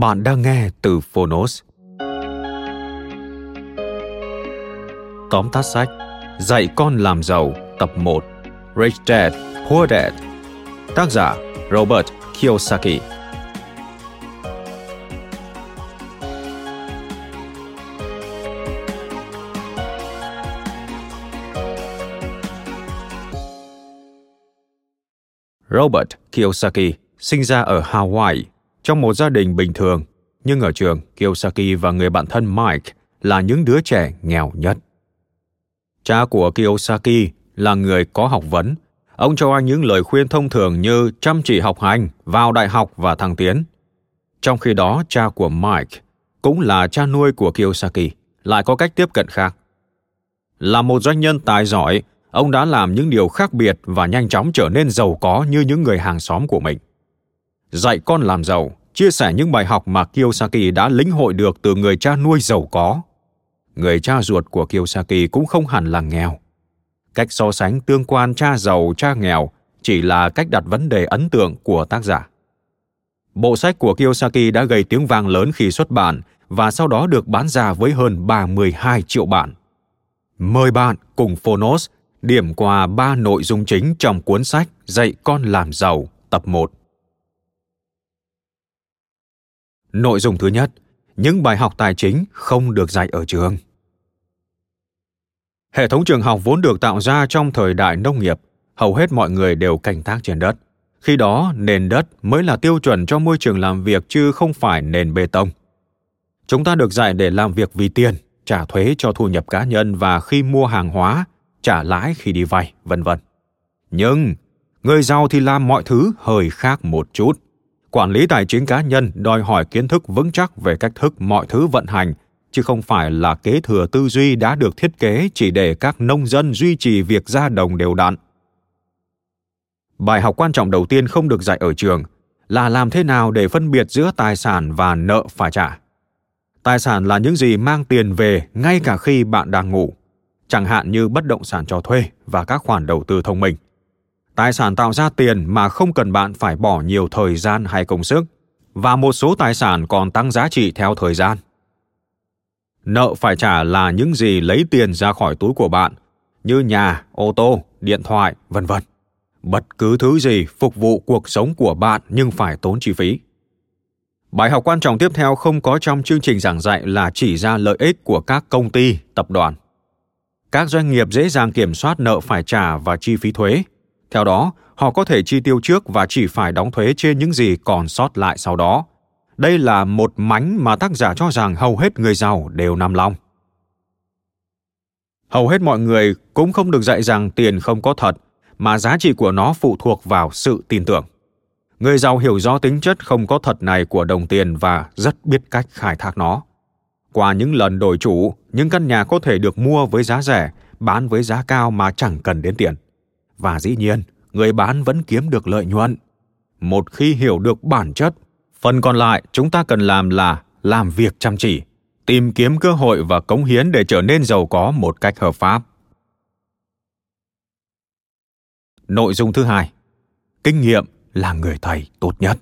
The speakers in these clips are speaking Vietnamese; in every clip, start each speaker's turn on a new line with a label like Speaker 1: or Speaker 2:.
Speaker 1: Bạn đang nghe từ Phonos. Tóm tắt sách Dạy con làm giàu tập 1 Rich Dad, Poor Dad. Tác giả Robert Kiyosaki. Robert Kiyosaki sinh ra ở Hawaii trong một gia đình bình thường, nhưng ở trường, Kiyosaki và người bạn thân Mike là những đứa trẻ nghèo nhất. Cha của Kiyosaki là người có học vấn. Ông cho anh những lời khuyên thông thường như chăm chỉ học hành, vào đại học và thăng tiến. Trong khi đó, cha của Mike cũng là cha nuôi của Kiyosaki, lại có cách tiếp cận khác. Là một doanh nhân tài giỏi, ông đã làm những điều khác biệt và nhanh chóng trở nên giàu có như những người hàng xóm của mình dạy con làm giàu, chia sẻ những bài học mà Kiyosaki đã lĩnh hội được từ người cha nuôi giàu có. Người cha ruột của Kiyosaki cũng không hẳn là nghèo. Cách so sánh tương quan cha giàu cha nghèo chỉ là cách đặt vấn đề ấn tượng của tác giả. Bộ sách của Kiyosaki đã gây tiếng vang lớn khi xuất bản và sau đó được bán ra với hơn 32 triệu bản. Mời bạn cùng Phonos điểm qua ba nội dung chính trong cuốn sách Dạy con làm giàu tập 1. Nội dung thứ nhất, những bài học tài chính không được dạy ở trường. Hệ thống trường học vốn được tạo ra trong thời đại nông nghiệp, hầu hết mọi người đều canh tác trên đất. Khi đó, nền đất mới là tiêu chuẩn cho môi trường làm việc chứ không phải nền bê tông. Chúng ta được dạy để làm việc vì tiền, trả thuế cho thu nhập cá nhân và khi mua hàng hóa, trả lãi khi đi vay, vân vân. Nhưng người giàu thì làm mọi thứ hơi khác một chút quản lý tài chính cá nhân đòi hỏi kiến thức vững chắc về cách thức mọi thứ vận hành, chứ không phải là kế thừa tư duy đã được thiết kế chỉ để các nông dân duy trì việc ra đồng đều đặn. Bài học quan trọng đầu tiên không được dạy ở trường là làm thế nào để phân biệt giữa tài sản và nợ phải trả. Tài sản là những gì mang tiền về ngay cả khi bạn đang ngủ, chẳng hạn như bất động sản cho thuê và các khoản đầu tư thông minh tài sản tạo ra tiền mà không cần bạn phải bỏ nhiều thời gian hay công sức, và một số tài sản còn tăng giá trị theo thời gian. Nợ phải trả là những gì lấy tiền ra khỏi túi của bạn, như nhà, ô tô, điện thoại, vân vân. Bất cứ thứ gì phục vụ cuộc sống của bạn nhưng phải tốn chi phí. Bài học quan trọng tiếp theo không có trong chương trình giảng dạy là chỉ ra lợi ích của các công ty, tập đoàn. Các doanh nghiệp dễ dàng kiểm soát nợ phải trả và chi phí thuế theo đó, họ có thể chi tiêu trước và chỉ phải đóng thuế trên những gì còn sót lại sau đó. Đây là một mánh mà tác giả cho rằng hầu hết người giàu đều nằm lòng. Hầu hết mọi người cũng không được dạy rằng tiền không có thật, mà giá trị của nó phụ thuộc vào sự tin tưởng. Người giàu hiểu rõ tính chất không có thật này của đồng tiền và rất biết cách khai thác nó. Qua những lần đổi chủ, những căn nhà có thể được mua với giá rẻ, bán với giá cao mà chẳng cần đến tiền và dĩ nhiên, người bán vẫn kiếm được lợi nhuận. Một khi hiểu được bản chất, phần còn lại chúng ta cần làm là làm việc chăm chỉ, tìm kiếm cơ hội và cống hiến để trở nên giàu có một cách hợp pháp. Nội dung thứ hai, kinh nghiệm là người thầy tốt nhất.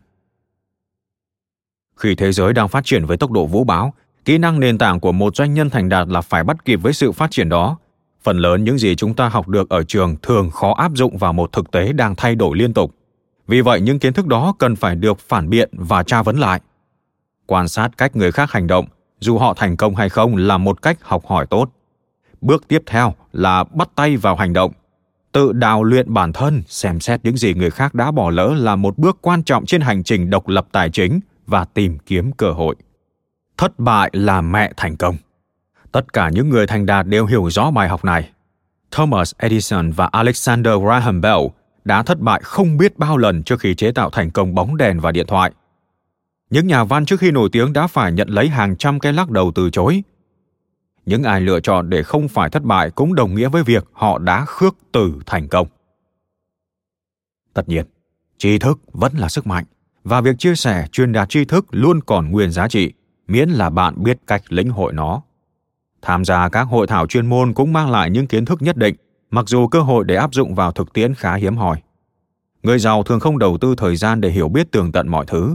Speaker 1: Khi thế giới đang phát triển với tốc độ vũ bão, Kỹ năng nền tảng của một doanh nhân thành đạt là phải bắt kịp với sự phát triển đó. Phần lớn những gì chúng ta học được ở trường thường khó áp dụng vào một thực tế đang thay đổi liên tục. Vì vậy những kiến thức đó cần phải được phản biện và tra vấn lại. Quan sát cách người khác hành động, dù họ thành công hay không là một cách học hỏi tốt. Bước tiếp theo là bắt tay vào hành động. Tự đào luyện bản thân, xem xét những gì người khác đã bỏ lỡ là một bước quan trọng trên hành trình độc lập tài chính và tìm kiếm cơ hội. Thất bại là mẹ thành công. Tất cả những người thành đạt đều hiểu rõ bài học này. Thomas Edison và Alexander Graham Bell đã thất bại không biết bao lần trước khi chế tạo thành công bóng đèn và điện thoại. Những nhà văn trước khi nổi tiếng đã phải nhận lấy hàng trăm cái lắc đầu từ chối. Những ai lựa chọn để không phải thất bại cũng đồng nghĩa với việc họ đã khước từ thành công. Tất nhiên, tri thức vẫn là sức mạnh và việc chia sẻ truyền đạt tri thức luôn còn nguyên giá trị miễn là bạn biết cách lĩnh hội nó tham gia các hội thảo chuyên môn cũng mang lại những kiến thức nhất định, mặc dù cơ hội để áp dụng vào thực tiễn khá hiếm hoi. Người giàu thường không đầu tư thời gian để hiểu biết tường tận mọi thứ.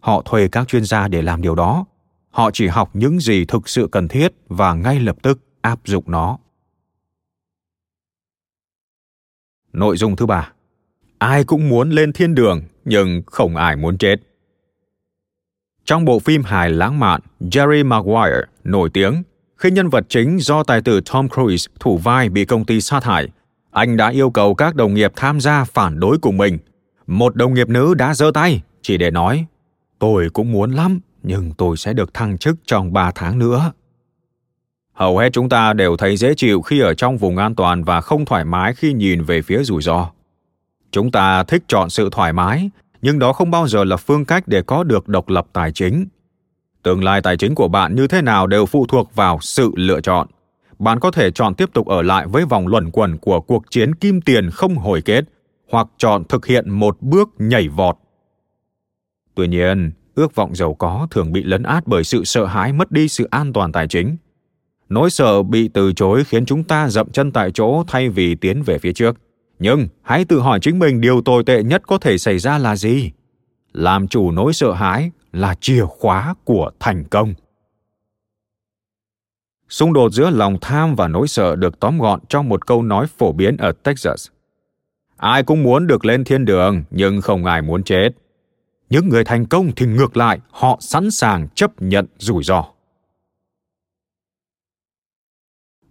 Speaker 1: Họ thuê các chuyên gia để làm điều đó. Họ chỉ học những gì thực sự cần thiết và ngay lập tức áp dụng nó. Nội dung thứ ba. Ai cũng muốn lên thiên đường, nhưng không ai muốn chết. Trong bộ phim hài lãng mạn, Jerry Maguire nổi tiếng khi nhân vật chính do tài tử Tom Cruise thủ vai bị công ty sát hại, anh đã yêu cầu các đồng nghiệp tham gia phản đối cùng mình. Một đồng nghiệp nữ đã giơ tay chỉ để nói Tôi cũng muốn lắm, nhưng tôi sẽ được thăng chức trong 3 tháng nữa. Hầu hết chúng ta đều thấy dễ chịu khi ở trong vùng an toàn và không thoải mái khi nhìn về phía rủi ro. Chúng ta thích chọn sự thoải mái, nhưng đó không bao giờ là phương cách để có được độc lập tài chính tương lai tài chính của bạn như thế nào đều phụ thuộc vào sự lựa chọn. Bạn có thể chọn tiếp tục ở lại với vòng luẩn quẩn của cuộc chiến kim tiền không hồi kết, hoặc chọn thực hiện một bước nhảy vọt. Tuy nhiên, ước vọng giàu có thường bị lấn át bởi sự sợ hãi mất đi sự an toàn tài chính. Nỗi sợ bị từ chối khiến chúng ta dậm chân tại chỗ thay vì tiến về phía trước. Nhưng hãy tự hỏi chính mình điều tồi tệ nhất có thể xảy ra là gì? Làm chủ nỗi sợ hãi là chìa khóa của thành công. Xung đột giữa lòng tham và nỗi sợ được tóm gọn trong một câu nói phổ biến ở texas. Ai cũng muốn được lên thiên đường, nhưng không ai muốn chết. Những người thành công thì ngược lại, họ sẵn sàng chấp nhận rủi ro.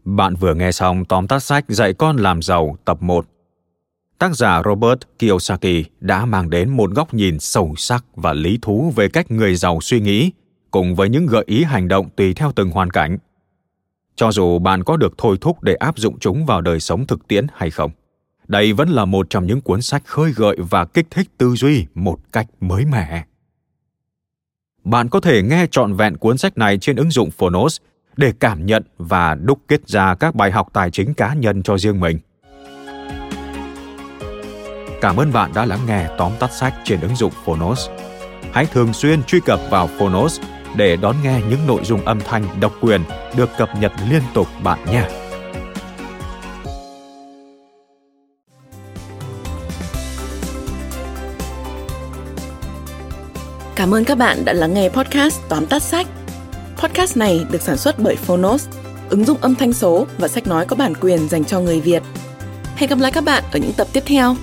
Speaker 1: Bạn vừa nghe xong tóm tắt sách dạy con làm giàu, tập 1 tác giả Robert Kiyosaki đã mang đến một góc nhìn sâu sắc và lý thú về cách người giàu suy nghĩ, cùng với những gợi ý hành động tùy theo từng hoàn cảnh. Cho dù bạn có được thôi thúc để áp dụng chúng vào đời sống thực tiễn hay không, đây vẫn là một trong những cuốn sách khơi gợi và kích thích tư duy một cách mới mẻ. Bạn có thể nghe trọn vẹn cuốn sách này trên ứng dụng Phonos để cảm nhận và đúc kết ra các bài học tài chính cá nhân cho riêng mình – Cảm ơn bạn đã lắng nghe tóm tắt sách trên ứng dụng Phonos. Hãy thường xuyên truy cập vào Phonos để đón nghe những nội dung âm thanh độc quyền được cập nhật liên tục bạn nhé.
Speaker 2: Cảm ơn các bạn đã lắng nghe podcast tóm tắt sách. Podcast này được sản xuất bởi Phonos, ứng dụng âm thanh số và sách nói có bản quyền dành cho người Việt. Hẹn gặp lại các bạn ở những tập tiếp theo.